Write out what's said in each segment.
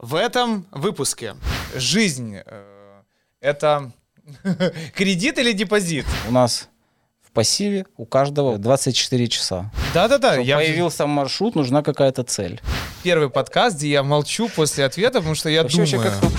В этом выпуске жизнь э, это кредит или депозит? У нас в пассиве у каждого 24 часа. Да-да-да. Я появился маршрут, нужна какая-то цель. первый подкаст, где я молчу после ответа, потому что я Вообще, вообще, думаю. как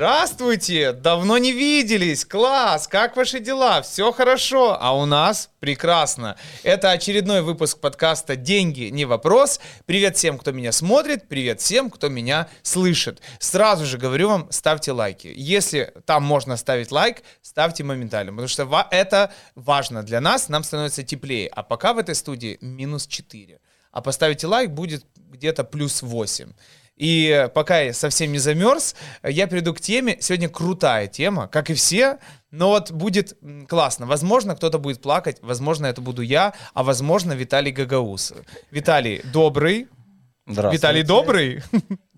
Здравствуйте! Давно не виделись! Класс! Как ваши дела? Все хорошо? А у нас прекрасно. Это очередной выпуск подкаста «Деньги не вопрос». Привет всем, кто меня смотрит, привет всем, кто меня слышит. Сразу же говорю вам, ставьте лайки. Если там можно ставить лайк, ставьте моментально, потому что это важно для нас, нам становится теплее. А пока в этой студии минус 4. А поставите лайк, будет где-то плюс 8. И пока я совсем не замерз, я перейду к теме. Сегодня крутая тема, как и все, но вот будет классно. Возможно, кто-то будет плакать, возможно, это буду я, а возможно, Виталий Гагаус. Виталий добрый. Виталий добрый.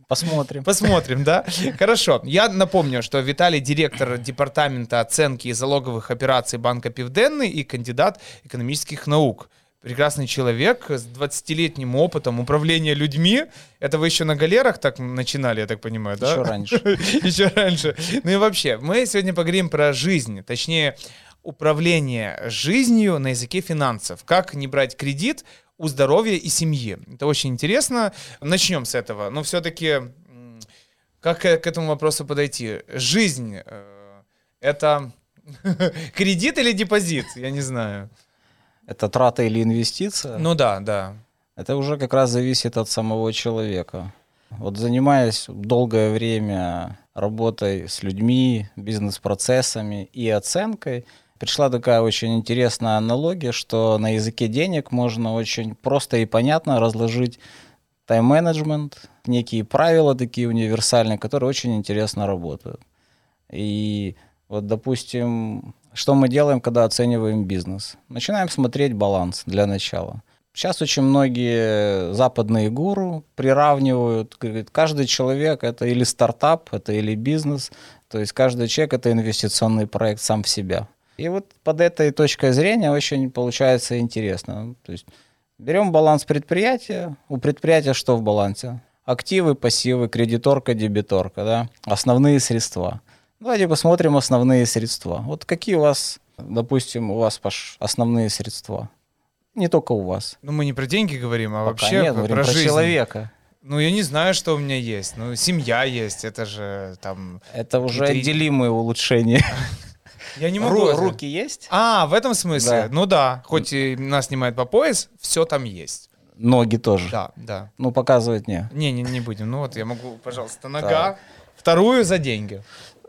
Посмотрим. Посмотрим, да? Хорошо. Я напомню, что Виталий директор департамента оценки и залоговых операций Банка Пивденный и кандидат экономических наук. Прекрасный человек с 20-летним опытом управления людьми. Это вы еще на галерах так начинали, я так понимаю, да? Еще раньше. Еще раньше. Ну и вообще, мы сегодня поговорим про жизнь, точнее, управление жизнью на языке финансов. Как не брать кредит у здоровья и семьи. Это очень интересно. Начнем с этого. Но все-таки, как к этому вопросу подойти? Жизнь э, — это кредит или депозит? Я не знаю. Это трата или инвестиция? Ну да, да. Это уже как раз зависит от самого человека. Вот занимаясь долгое время работой с людьми, бизнес-процессами и оценкой, пришла такая очень интересная аналогия, что на языке денег можно очень просто и понятно разложить тайм-менеджмент, некие правила такие универсальные, которые очень интересно работают. И вот, допустим, что мы делаем, когда оцениваем бизнес? Начинаем смотреть баланс для начала. Сейчас очень многие западные гуру приравнивают, говорят, каждый человек это или стартап, это или бизнес, то есть каждый человек это инвестиционный проект сам в себя. И вот под этой точкой зрения очень получается интересно. То есть берем баланс предприятия, у предприятия что в балансе? Активы, пассивы, кредиторка, дебиторка, да? основные средства. Давайте посмотрим основные средства. Вот какие у вас, допустим, у вас, Паш, основные средства? Не только у вас. Ну мы не про деньги говорим, а Пока вообще нет, про, про жизнь. человека. Ну я не знаю, что у меня есть. Ну семья есть, это же там... Это уже Какие-то- отделимые улучшения. Я не могу... Ру- руки есть? А, в этом смысле? Да. Ну да, хоть и нас снимает по пояс, все там есть. Ноги тоже. Да, да. Ну, показывать не. Не, не, не будем. Ну вот я могу, пожалуйста, нога. Вторую за деньги.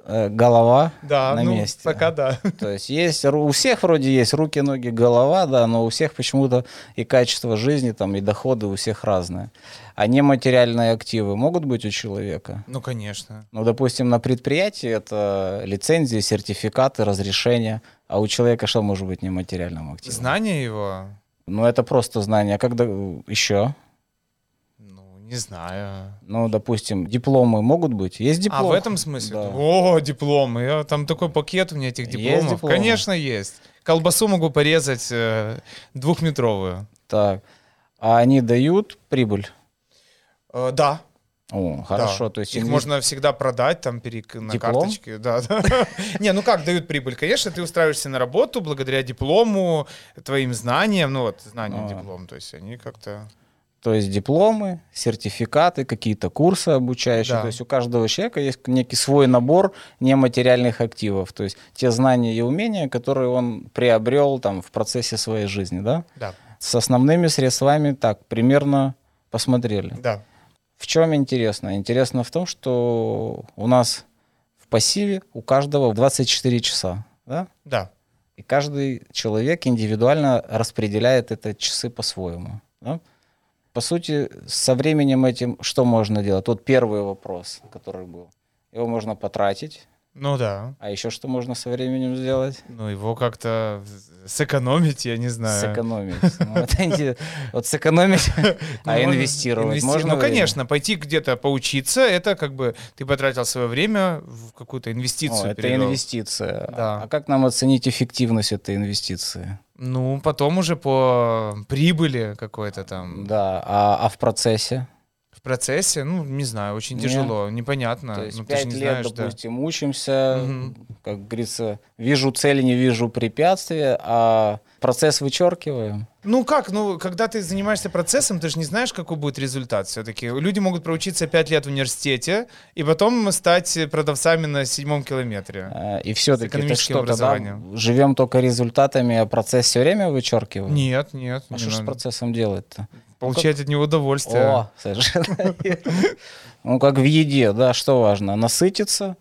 Э, Голова Да, на ну, месте. пока да. То есть есть, у всех вроде есть руки, ноги, голова, да, но у всех почему-то и качество жизни, там, и доходы у всех разные. А нематериальные активы могут быть у человека? Ну, конечно. Ну, допустим, на предприятии это лицензии, сертификаты, разрешения, а у человека что может быть нематериальным активом? Знание его, Ну, это просто знание. А когда еще? Не знаю. Ну, допустим, дипломы могут быть? Есть А дипломы? в этом смысле? Да. О, дипломы. Я, там такой пакет у меня этих Есть дипломов. дипломы? Конечно, есть. Колбасу могу порезать э, двухметровую. Так. А они дают прибыль? Э, да. О, хорошо. Да. То есть их инвес- можно всегда продать там перек... на Диплом? карточке. Да, да. Не, ну как дают прибыль? Конечно, ты устраиваешься на работу благодаря диплому, твоим знаниям, ну вот знаниям А. диплом, то есть они как-то. То есть дипломы, сертификаты, какие-то курсы обучающие. Да. То есть у каждого человека есть некий свой набор нематериальных активов. То есть те знания и умения, которые он приобрел там в процессе своей жизни, да? Да, С основными средствами так примерно посмотрели. да. В чем интересно? Интересно в том, что у нас в пассиве у каждого 24 часа, да? Да. И каждый человек индивидуально распределяет это часы по-своему. да? По сути, со временем этим что можно делать? Вот первый вопрос, который был. Его можно потратить, Ну да. А еще что можно со временем сделать? Ну его как-то сэкономить, я не знаю. Сэкономить. Ну, Вот сэкономить, а Ну, инвестировать инвести- можно? Ну, конечно, пойти где-то поучиться, это как бы ты потратил свое время в какую-то инвестицию. это инвестиция. Да. А как нам оценить эффективность этой инвестиции? Ну, потом уже по прибыли какой-то там. Да, а, а в процессе? Процессе, ну, не знаю, очень Не. тяжело, непонятно. То есть ну, пять не лет, знаешь, да. допустим, учимся, Мгм. как говорится, вижу цели, не вижу препятствия, а процесс вычеркиваем. Ну как, ну, когда ты занимаешься процессом, ты же не знаешь, какой будет результат все-таки. Люди могут проучиться 5 лет в университете и потом стать продавцами на седьмом километре. А, И все-таки это что, тогда живем только результатами, а процесс все время вычеркиваем? Нет, нет. А не что ж с надо. процессом делать-то? Получать от него удовольствие. О, совершенно. Ну, как в еде, да, что важно? Насытиться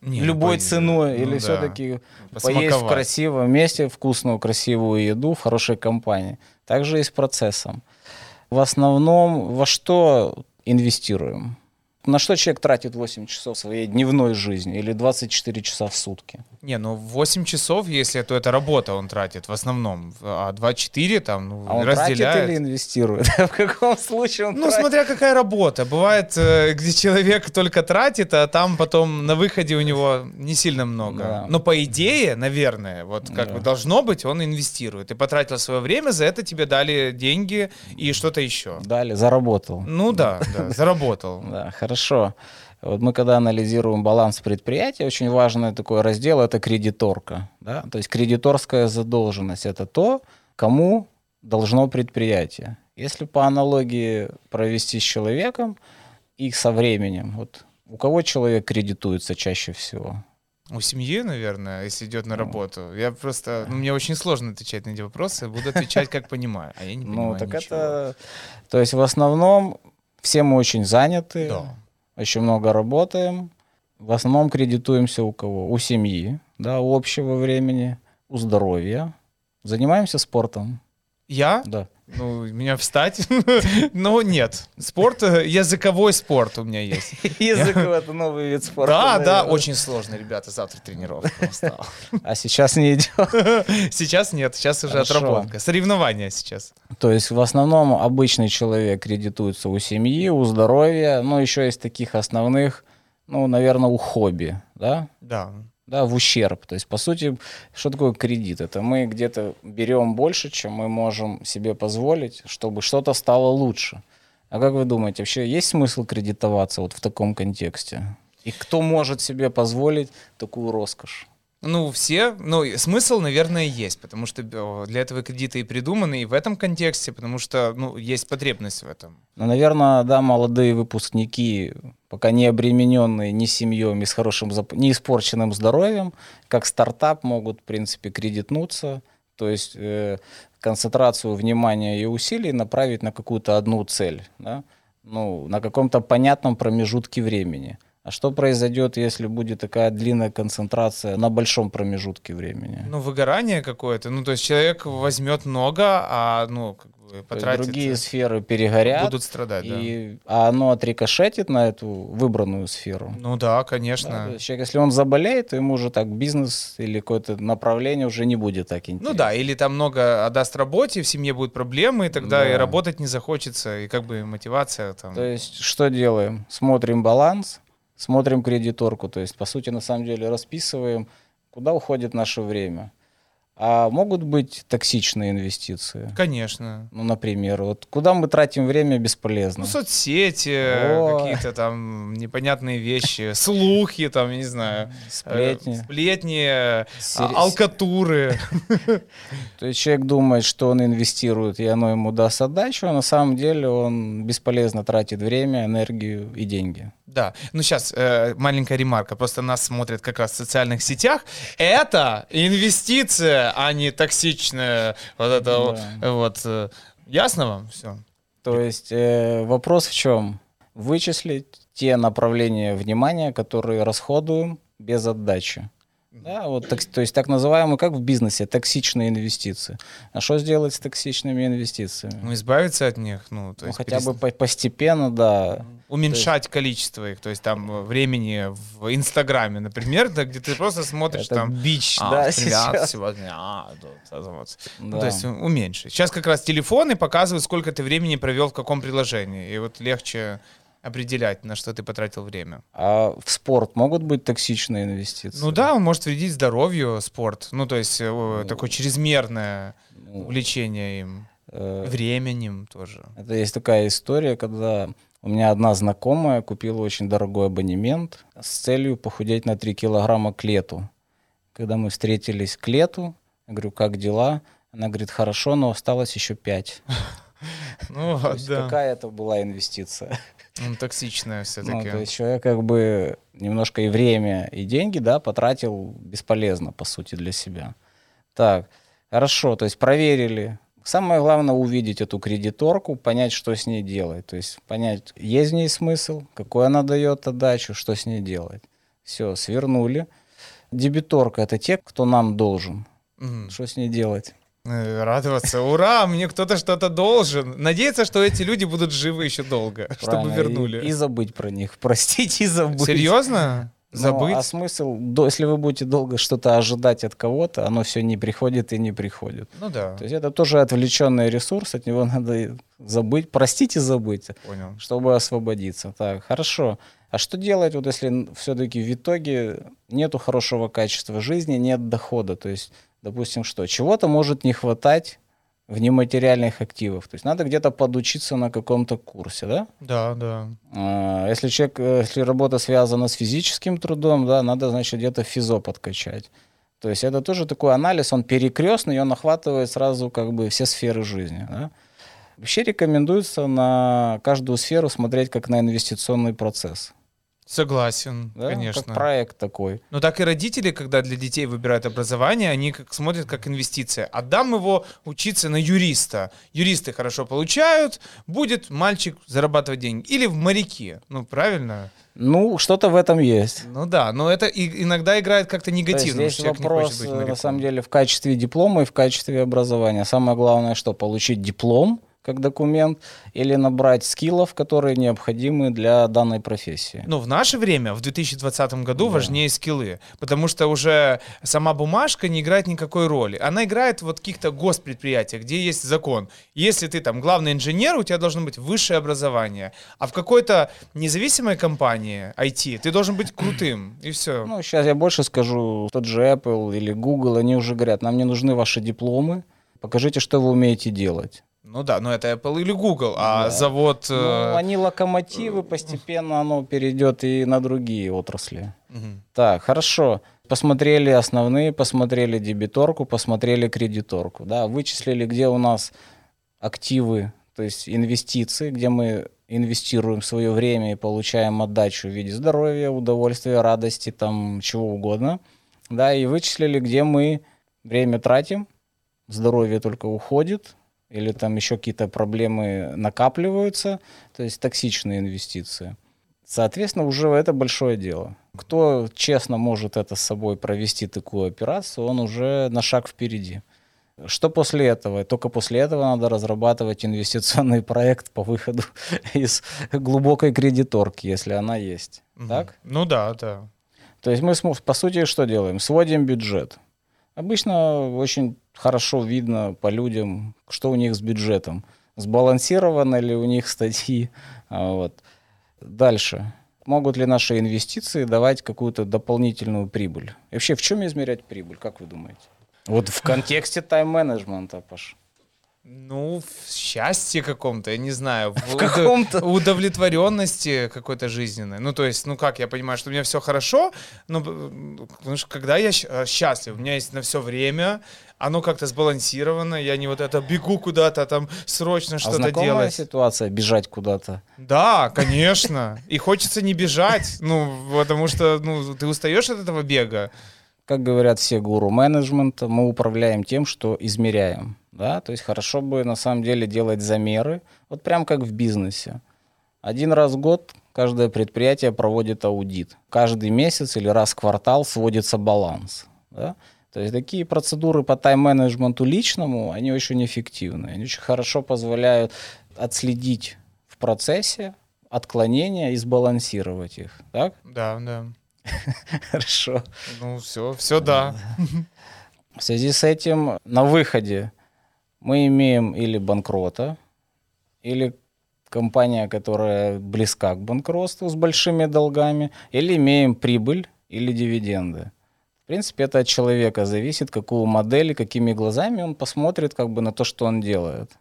Не, любой по- ценой ну или да, все-таки поесть в красивом месте вкусную, красивую еду в хорошей компании. Также и с процессом. В основном во что инвестируем? На что человек тратит 8 часов своей дневной жизни или 24 часа в сутки? Не, ну 8 часов, если то это работа он тратит в основном, а 2-4 там, ну, А он тратит разделяет. или инвестирует? В каком случае он Ну, тратит? смотря какая работа. Бывает, э, где человек только тратит, а там потом на выходе у него не сильно много. Да. Но по идее, наверное, вот как Да. бы должно быть, он инвестирует. Ты потратил свое время, за это тебе дали деньги и что-то еще. Дали, заработал. Ну да, да, заработал. Да, хорошо. Вот мы когда анализируем баланс предприятия, очень важный такой раздел – это кредиторка. Да? То есть кредиторская задолженность – это то, кому должно предприятие. Если по аналогии провести с человеком и со временем, вот у кого человек кредитуется чаще всего? У семьи, наверное, если идет Ну. на работу. Я просто, ну, мне очень сложно отвечать на эти вопросы. Буду отвечать, как понимаю. А я не понимаю Ну, так ничего. это... То есть в основном все мы очень заняты, Да. Очень много работаем. В основном кредитуемся у кого? У семьи, да, у общего времени, у здоровья. Занимаемся спортом, Я? да. Ну, меня встать? Ну, нет. Спорт, э, языковой спорт у меня есть. Языковый это новый вид спорта. Да, да, очень сложно, ребята, завтра тренировка. А сейчас не идет. Сейчас нет, сейчас уже отработка. Соревнования сейчас. То есть в основном обычный человек кредитуется у семьи, у здоровья, но еще из таких основных, ну, наверное, у хобби, да? Да. Да, в ущерб. То есть, по сути, что такое кредит? Это мы где-то берем больше, чем мы можем себе позволить, чтобы что-то стало лучше. А как вы думаете, вообще есть смысл кредитоваться вот в таком контексте? И кто может себе позволить такую роскошь? Ну, все, ну, смысл, наверное, есть, потому что э, для этого кредиты и придуманы, и в этом контексте, потому что, ну, есть потребность в этом. Ну, наверное, да, молодые выпускники, пока не обремененные ни семьей, ни с хорошим, не испорченным здоровьем, как стартап могут, в принципе, кредитнуться, то есть э, концентрацию внимания и усилий направить на какую-то одну цель, да? ну, на каком-то понятном промежутке времени. А что произойдет, если будет такая длинная концентрация на большом промежутке времени? Ну, выгорание какое-то, ну, то есть человек возьмет много, а, ну, как бы потратит, другие э, сферы перегорят, будут страдать, да. и, а оно отрикошетит на эту выбранную сферу. Ну да, Да, конечно. есть человек, если он заболеет, то ему уже так бизнес или какое-то направление уже не будет так интересно. Ну да, или там много отдаст работе, в семье будут проблемы, и тогда и Да. работать не захочется, и как бы мотивация там. То есть что делаем? Смотрим баланс, смотрим кредиторку, то есть по сути на самом деле расписываем, куда уходит наше время. А могут быть токсичные инвестиции? Конечно. Ну, например, вот куда мы тратим время бесполезно? Ну, соцсети, О. какие-то там непонятные вещи, слухи, там, я не знаю, э, Сплетни. сплетни, э, Сери- алкатуры. То есть человек думает, что он инвестирует, и оно ему даст отдачу, а на самом деле он бесполезно тратит время, энергию и деньги. Да, ну сейчас маленькая ремарка, просто нас смотрят как раз в социальных сетях. Это инвестиция, а не токсичная вот это Да. вот. э, Ясно вам? Все. То есть э, вопрос в чем? Вычислить те направления внимания, которые расходуем без отдачи. Да, вот, так, то есть так называемые, как в бизнесе, токсичные инвестиции. А что сделать с токсичными инвестициями? Ну, избавиться от них, ну, то Ну, есть хотя перес- бы по- постепенно, да. уменьшать количество их, то есть там э, времени в Инстаграме, например, да, где ты просто смотришь Это там... бич, а, да, сейчас. сегодня, а, вот, это вот. Ну, Да. то есть уменьшить. Сейчас как раз телефоны показывают, сколько ты времени провел в каком приложении, и вот легче определять, на что ты потратил время. А в спорт могут быть токсичные инвестиции? Ну да, он может вредить здоровью спорт, ну то есть э, о, такое чрезмерное Ну, увлечение им, э, временем тоже. Это есть такая история, когда у меня одна знакомая купила очень дорогой абонемент с целью похудеть на 3 килограмма к лету. Когда мы встретились к лету, я говорю, как дела? Она говорит, хорошо, но осталось еще 5. Ну То есть да. какая это была инвестиция? Ну, токсичная Ну, все-таки. то есть человек как бы немножко и время, и деньги, да, потратил бесполезно, по сути, для себя. Так, хорошо, то есть проверили. Самое главное увидеть эту кредиторку, понять, что с ней делать. То есть понять, есть в ней смысл, какой она дает отдачу, что с ней делать. Все, свернули. Дебиторка — это те, кто нам должен. Мгм. Что с ней делать? Э, Радоваться. Ура, мне кто-то что-то должен. Надеяться, что эти люди будут живы еще долго, чтобы Правильно, и- вернули. И, забыть про них. Простить и забыть. Серьезно? Ну, Забыть? а смысл, до- если вы будете долго что-то ожидать от кого-то, оно все не приходит и не приходит. Ну да, То есть это тоже отвлеченный ресурс, от него надо и забыть, простить и забыть, понял. чтобы освободиться. Так, хорошо. А что делать, вот если все-таки в итоге нету хорошего качества жизни, нет дохода? То есть, допустим, что? Чего-то может не хватать в нематериальных активах. То есть надо где-то подучиться на каком-то курсе, да? Да, да. А, Если человек, э, если работа связана с физическим трудом, да, надо, значит, где-то физо подкачать. То есть это тоже такой анализ, он перекрестный, он охватывает сразу как бы все сферы жизни. да. Вообще рекомендуется на каждую сферу смотреть как на инвестиционный процесс. Согласен, да, конечно. Как проект такой. Но так и родители, когда для детей выбирают образование, они как смотрят как инвестиция. Отдам его учиться на юриста. Юристы хорошо получают, будет мальчик зарабатывать деньги. Или в моряки. Ну, правильно? Ну, что-то в этом есть. Ну да, но это и- иногда играет как-то То есть негативно, что человек не вопрос, хочет быть э, на самом деле, в качестве диплома и в качестве образования. Самое главное, что получить диплом как документ или набрать скиллов, которые необходимы для данной профессии. Но в наше время, в 2020 году, Да. важнее скиллы, потому что уже сама бумажка не играет никакой роли. Она играет вот в каких-то госпредприятиях, где есть закон. Если ты там главный инженер, у тебя должно быть высшее образование. А в какой-то независимой компании IT ты должен быть крутым, и все. Ну, сейчас я больше скажу, тот же Apple или Google, они уже говорят, нам не нужны ваши дипломы, покажите, что вы умеете делать. Ну да, но это Apple или Google, а Да. завод... Ну, э, они локомотивы, постепенно оно перейдет и на другие отрасли. мгм. Так, хорошо. Посмотрели основные, посмотрели дебиторку, посмотрели кредиторку. Да, вычислили, где у нас активы, то есть инвестиции, где мы инвестируем свое время и получаем отдачу в виде здоровья, удовольствия, радости, там чего угодно. Да, и вычислили, где мы время тратим, здоровье только уходит, или там еще какие-то проблемы накапливаются, то есть токсичные инвестиции. Соответственно, уже это большое дело. Кто честно может это с собой провести такую операцию, он уже на шаг впереди. Что после этого? Только после этого надо разрабатывать инвестиционный проект по выходу из глубокой кредиторки, если она есть. Мгм. Так? Ну да, да. То есть мы, по сути, что делаем? Сводим бюджет. Обычно очень хорошо видно по людям, что у них с бюджетом. Сбалансированы ли у них статьи. А, Вот. Дальше. Могут ли наши инвестиции давать какую-то дополнительную прибыль? И вообще, в чем измерять прибыль, как вы думаете? Вот в контексте тайм-менеджмента, Паш. Ну, в счастье каком-то, я не знаю. В, удо- каком-то. удовлетворенности какой-то жизненной. Ну, то есть, ну как, я понимаю, что у меня все хорошо, но потому что когда я э, счастлив, у меня есть на все время, оно как-то сбалансировано, я не вот это бегу куда-то там срочно А что-то знакомая делать. ситуация бежать куда-то? Да, конечно. И хочется не бежать, ну, потому что ну, ты устаешь от этого бега. Как говорят все гуру менеджмента, мы управляем тем, что измеряем. Да? То есть хорошо бы на самом деле делать замеры, вот прям как в бизнесе. Один раз в год каждое предприятие проводит аудит. Каждый месяц или раз в квартал сводится баланс. Да? То есть такие процедуры по тайм-менеджменту личному, они очень эффективны. Они очень хорошо позволяют отследить в процессе отклонения и сбалансировать их. Так? Да, да. Хорошо. Ну, все, все да. В связи с этим на выходе мы имеем или банкрота, или компания, которая близка к банкротству с большими долгами, или имеем прибыль или дивиденды. В принципе, это от человека зависит, какую модель и какими глазами он посмотрит как бы на то, что он делает.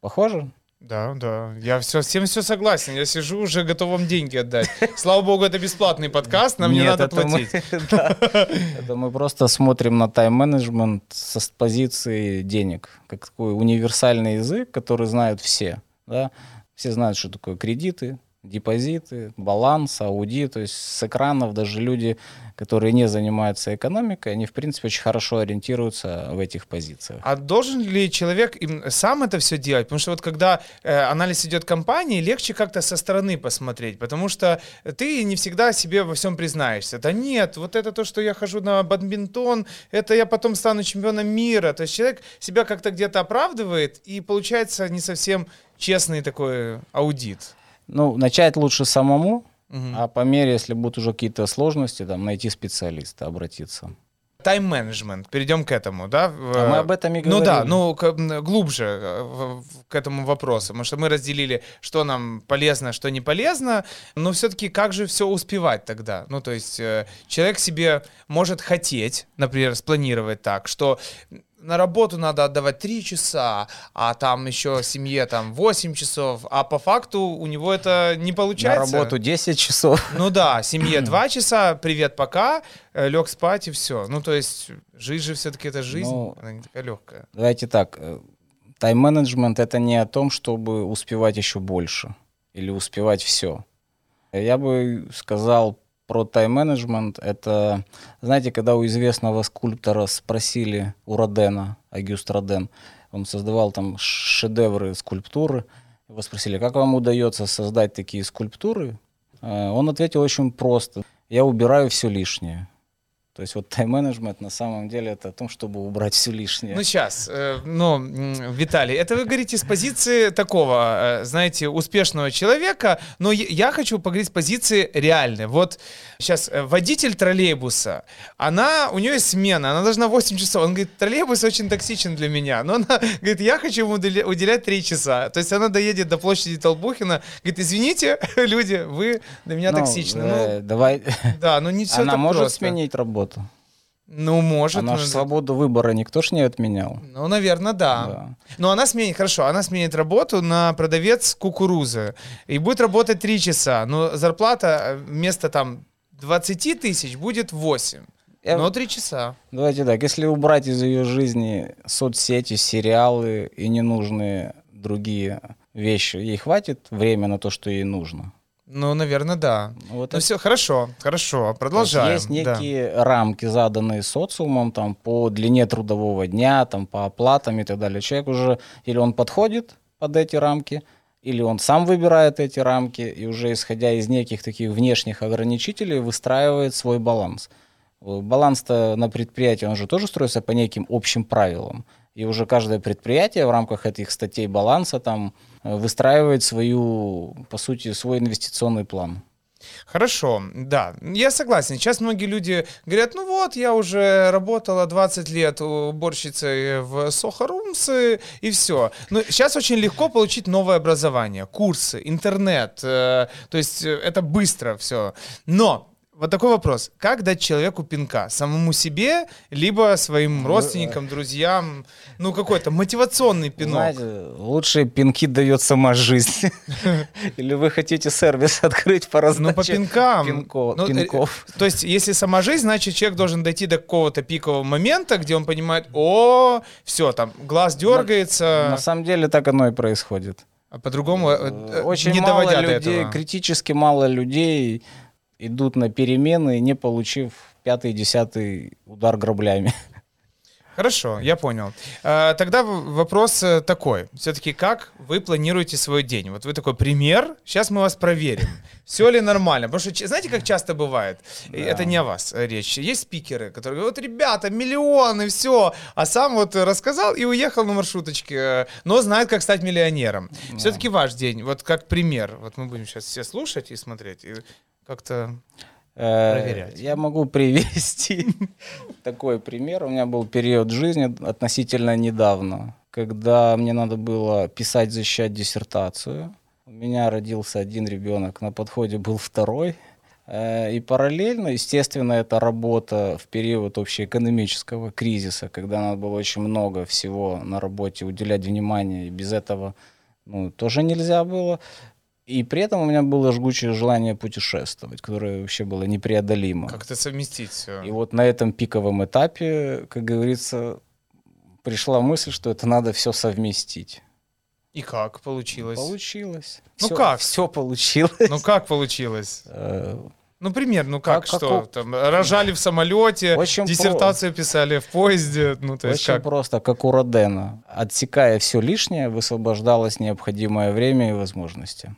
Похоже? Да, да. Я все, всем все согласен. Я сижу, уже готов вам деньги отдать. Слава богу, это бесплатный подкаст, нам не Нет, надо это мы- платить. да. Это мы просто смотрим на тайм-менеджмент со с позиции денег, как такой универсальный язык, который знают все. Да? Все знают, что такое кредиты, депозиты, баланс, аудит. То есть с экранов даже люди, которые не занимаются экономикой, они, в принципе, очень хорошо ориентируются в этих позициях. А должен ли человек им сам это все делать? Потому что вот когда э, анализ идет компании, легче как-то со стороны посмотреть, потому что ты не всегда себе во всем признаешься. Да нет, вот это то, что я хожу на бадминтон, это я потом стану чемпионом мира. То есть человек себя как-то где-то оправдывает, и получается не совсем честный такой аудит. Ну, начать лучше самому, Мгм. а по мере, если будут уже какие-то сложности, там, найти специалиста, обратиться. Тайм-менеджмент, перейдем к этому, да? А мы об этом и Ну да, говорили. ну к- м, глубже э, к этому вопросу, потому что мы разделили, что нам полезно, что не полезно, но все-таки как же все успевать тогда? Ну то есть э, человек себе может хотеть, например, спланировать так, что на работу надо отдавать 3 часа, а там еще семье там 8 часов, а по факту у него это не получается. На работу 10 часов. Ну да, семье 2 часа, привет, пока, лег спать и все. Ну то есть жизнь же все-таки это жизнь, Ну, она не такая легкая. Давайте так, э, тайм-менеджмент это не о том, чтобы успевать еще больше или успевать все. Я бы сказал про тайм-менеджмент, это, знаете, когда у известного скульптора спросили, у Родена, Агюст Роден, он создавал там шедевры скульптуры, его спросили, как вам удается создать такие скульптуры? Э, Он ответил очень просто, я убираю все лишнее. То есть вот тайм-менеджмент на самом деле это о том, чтобы убрать все лишнее. Ну сейчас, ну, м, Виталий, это вы говорите с позиции такого, э, знаете, успешного человека, но я- хочу поговорить с позиции реальной. Вот сейчас водитель троллейбуса, она, у нее есть смена, она должна 8 часов. Он говорит, троллейбус очень токсичен для меня, но она говорит, я хочу ему уделя- уделять 3 часа. То есть она доедет до площади Толбухина, говорит, извините, люди, вы для меня Ну, токсичны. э, давай, Ну, да, ну не все она так может просто. сменить работу. Ну, может. Она ну, же свободу выбора никто ж не отменял. Ну, наверное, да. Да. Но она сменит, хорошо, она сменит работу на продавец кукурузы и будет работать 3 часа, но зарплата э, вместо там 20 тысяч будет 8. Я- Но 3 часа. Давайте так, если убрать из ее жизни соцсети, сериалы и ненужные другие вещи, ей хватит время на то, что ей нужно. Ну, наверное, да. Ну, вот Ну это- все, хорошо, хорошо, есть продолжаем. Есть да. некие рамки, заданные социумом там, по длине трудового дня, там, по оплатам и так далее. Человек уже или он подходит под эти рамки, или он сам выбирает эти рамки и уже исходя из неких таких внешних ограничителей выстраивает свой баланс. Э, Баланс-то на предприятии, он же тоже строится по неким общим правилам. И уже каждое предприятие в рамках этих статей баланса там выстраивает свою, по сути, свой инвестиционный план. Хорошо, да, я согласен. Сейчас многие люди говорят, ну вот, я уже работала 20 лет уборщицей в и- и все. Но сейчас очень легко получить новое образование, курсы, интернет, э, то есть э, это быстро все. Но вот такой вопрос. Как дать человеку пинка? Самому себе, либо своим родственникам, друзьям? Ну, какой-то мотивационный пинок. Знаете, лучшие пинки дает сама жизнь. Или вы хотите сервис открыть по Ну, раздаче по пинкам. пинко- Ну, э, пинков? То есть, если сама жизнь, значит, человек должен дойти до какого-то пикового момента, где он понимает, о, все, там, глаз дергается, На самом деле так оно и происходит. а по-другому, э, э, Очень не мало доводя до людей, этого. критически мало людей идут на перемены, не получив пятый, десятый удар граблями. Хорошо, я понял. А, Тогда вопрос э, такой. Все-таки как вы планируете свой день? Вот вы такой пример, сейчас мы вас проверим. Все ли нормально? Потому что, знаете, как часто бывает? И Это не о вас речь. Есть спикеры, которые говорят, вот, ребята, миллионы, все. А сам вот рассказал и уехал на маршруточке, э, но знает, как стать миллионером. Все-таки ваш день, вот как пример. Вот мы будем сейчас все слушать и смотреть. Как-то... Э, Проверять. Я могу привести такой пример. У меня был период жизни относительно недавно, когда мне надо было писать, защищать диссертацию. У меня родился один ребенок, на подходе был второй. Э, И параллельно, естественно, это работа в период общеэкономического кризиса, когда надо было очень много всего на работе уделять внимание, и без этого ну, тоже нельзя было. И при этом у меня было жгучее желание путешествовать, которое вообще было непреодолимо. Как это совместить все? И вот на этом пиковом этапе, как говорится, пришла мысль, что это надо все совместить. И как получилось? Получилось. Ну Всё- как? Все получилось. Ну как получилось? Э, Ну, пример, ну как, Как- что? каков- Там, рожали в самолете, Очень диссертацию писали в поезде, ну то есть Очень как? просто, как у Родена. Отсекая все лишнее, высвобождалось необходимое время и возможности.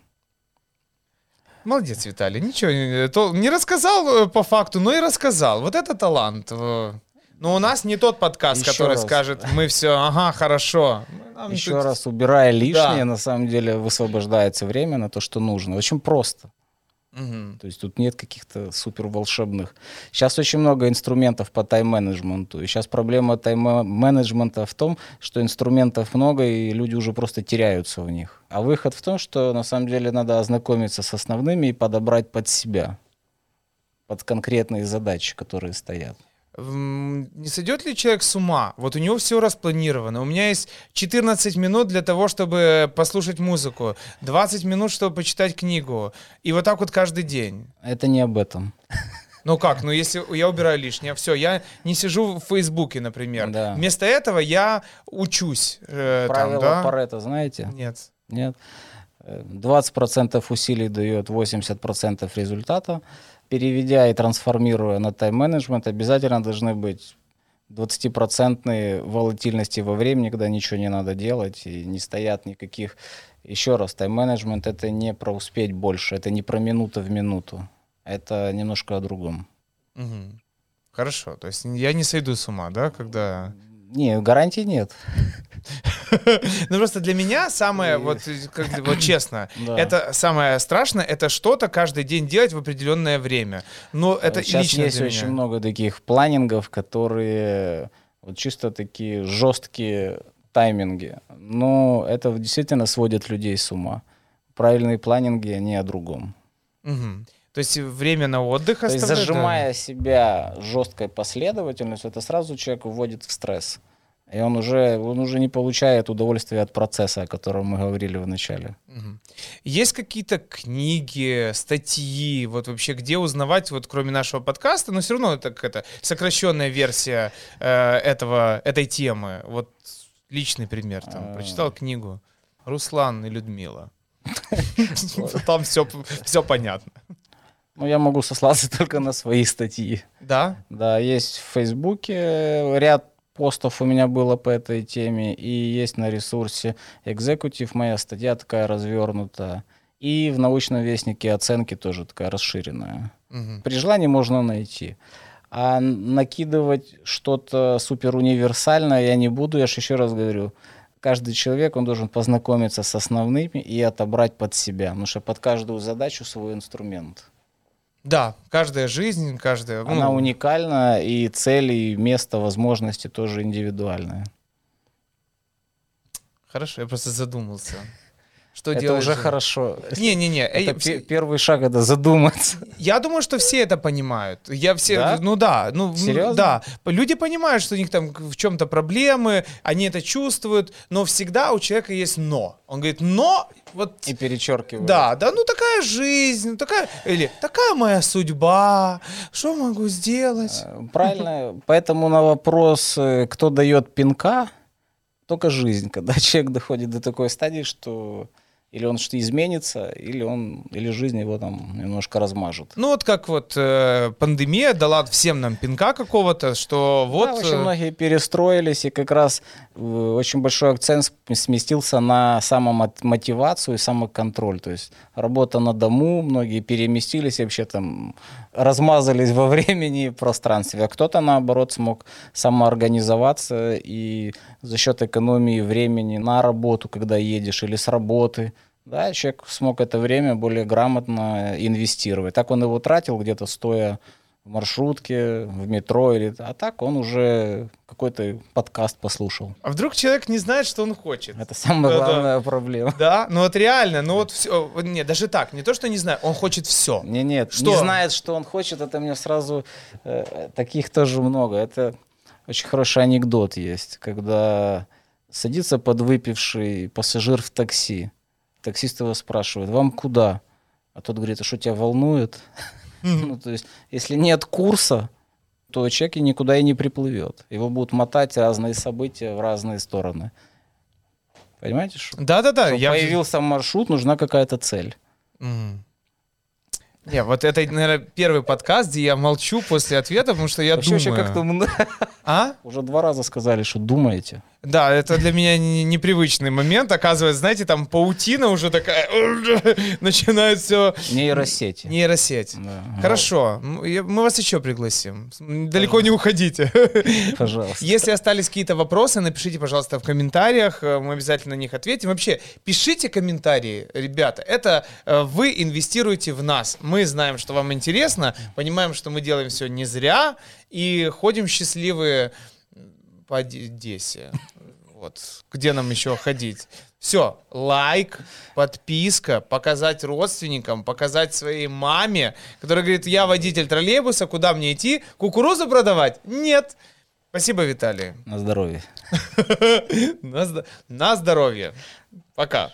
Молодец, Виталий, ничего, не- то, не рассказал э, по факту, но и рассказал. Вот это талант. э. Но у нас не тот подкаст, Еще который раз. скажет, мы все, ага, хорошо. Нам Еще тут- раз, убирая лишнее, Да. на самом деле высвобождается время на то, что нужно. Очень просто. Мгм. То есть тут нет каких-то супер волшебных. Сейчас очень много инструментов по тайм-менеджменту. И сейчас проблема тайм-менеджмента в том, что инструментов много, и люди уже просто теряются в них. А выход в том, что на самом деле надо ознакомиться с основными и подобрать под себя, под конкретные задачи, которые стоят. Не сойдет ли человек с ума? Вот у него все распланировано. У меня есть 14 минут для того, чтобы послушать музыку, 20 минут, чтобы почитать книгу. И вот так вот каждый день. Это не об этом. Ну как, ну если я убираю лишнее, все, я не сижу в Фейсбуке, например. Да. Вместо этого я учусь. э, там, Правило да? Паретта знаете? Нет. Нет. Э, 20% усилий дает 80% результата. Переведя и трансформируя на тайм-менеджмент, обязательно должны быть 20% волатильности во времени, когда ничего не надо делать и не стоят никаких... Еще раз, тайм-менеджмент — это не про успеть больше, это не про минуту в минуту. Это немножко о другом. Мгм. Хорошо, то есть я не сойду с ума, да, когда... Не, гарантий нет. Ну просто для меня самое, вот, э, как вот честно, Да. это самое страшное, это что-то каждый день делать в определенное время. Но это Сейчас лично есть очень меня. много таких планингов, которые вот чисто такие жесткие тайминги. Но это действительно сводит людей с ума. Правильные планинги, они о другом. Мгм. То есть время на отдых То есть оставлять, да? зажимая себя жесткой последовательностью, это сразу человек вводит в стресс. И он уже, он уже не получает удовольствия от процесса, о котором мы говорили в начале. Есть какие-то книги, статьи, вот вообще где узнавать, вот кроме нашего подкаста, но все равно это какая-то сокращенная версия э, этого, этой темы. Вот личный пример, там, А. прочитал книгу Руслан и Людмила. Там все, все понятно. Ну, я могу сослаться только на свои статьи. Да? Да, есть в Фейсбуке ряд постов у меня было по этой теме, и есть на ресурсе Executive моя статья такая развернутая, и в научном вестнике оценки тоже такая расширенная. Мгм. При желании можно найти. А накидывать что-то супер универсальное я не буду, я же еще раз говорю, каждый человек, он должен познакомиться с основными и отобрать под себя, потому что под каждую задачу свой инструмент. Да, каждая жизнь, каждая... ну, Она уникальна, и цели, и место, возможности тоже индивидуальные. Хорошо, я просто задумался. Что это делать уже же? хорошо. Не-не-не, э, Это пе- первый шаг это задуматься. Я думаю, что все это понимают. Я все, Да? ну да, ну м, Серьезно? да. Люди понимают, что у них там в чем-то проблемы, они это чувствуют, но всегда у человека есть но. Он говорит, но вот И перечеркиваю. да, да, ну такая жизнь, ну такая или такая моя судьба, что могу сделать? Э, Правильно. Поэтому на вопрос, э, кто дает пинка, только жизнь. Когда человек доходит до такой стадии, что Или он что изменится, или он, или жизнь его там немножко размажет. Ну вот как вот э, пандемия дала всем нам пинка какого-то, что вот... Да, очень э, многие перестроились, и как раз э, очень большой акцент сместился на самомотивацию и самоконтроль. То есть работа на дому, многие переместились вообще там размазались во времени и пространстве, а кто-то, наоборот, смог самоорганизоваться и за счет экономии времени на работу, когда едешь, или с работы, да, человек смог это время более грамотно инвестировать. Так он его тратил где-то стоя в маршрутке, в метро, или, а так он уже какой-то подкаст послушал. А вдруг человек не знает, что он хочет? Это самая да, главная да. проблема. Да, ну вот реально, ну вот все, нет, даже так, не то, что не знает, он хочет все. Не, нет, что? не знает, что он хочет, это мне сразу, э, таких тоже много. Это очень хороший анекдот есть, когда садится подвыпивший пассажир в такси, таксист его спрашивает, вам куда? А тот говорит, а что тебя волнует? Ну, то есть, если нет курса, то человек и никуда и не приплывет. Его будут мотать разные события в разные стороны. Понимаете? Что? Да-да-да. Я... появился маршрут, нужна какая-то цель. Не, вот это, наверное, первый подкаст, где я молчу после ответа, потому что я Вообще думаю. как-то... А? Уже два раза сказали, что думаете. Да, это для меня непривычный момент. Оказывается, знаете, там паутина уже такая, начинает все... Нейросети. Нейросеть. Да. Хорошо, мы вас еще пригласим. Далеко не уходите. Пожалуйста. Если остались какие-то вопросы, напишите, пожалуйста, в комментариях. Э, мы обязательно на них ответим. Вообще, пишите комментарии, ребята. Это э, вы инвестируете в нас. Мы знаем, что вам интересно, понимаем, что мы делаем все не зря и ходим счастливые по Одессе. Вот. Где нам еще ходить? Все, лайк, подписка, показать родственникам, показать своей маме, которая говорит, я водитель троллейбуса, куда мне идти? Кукурузу продавать? Нет. Спасибо, Виталий. На здоровье. На здоровье. Пока.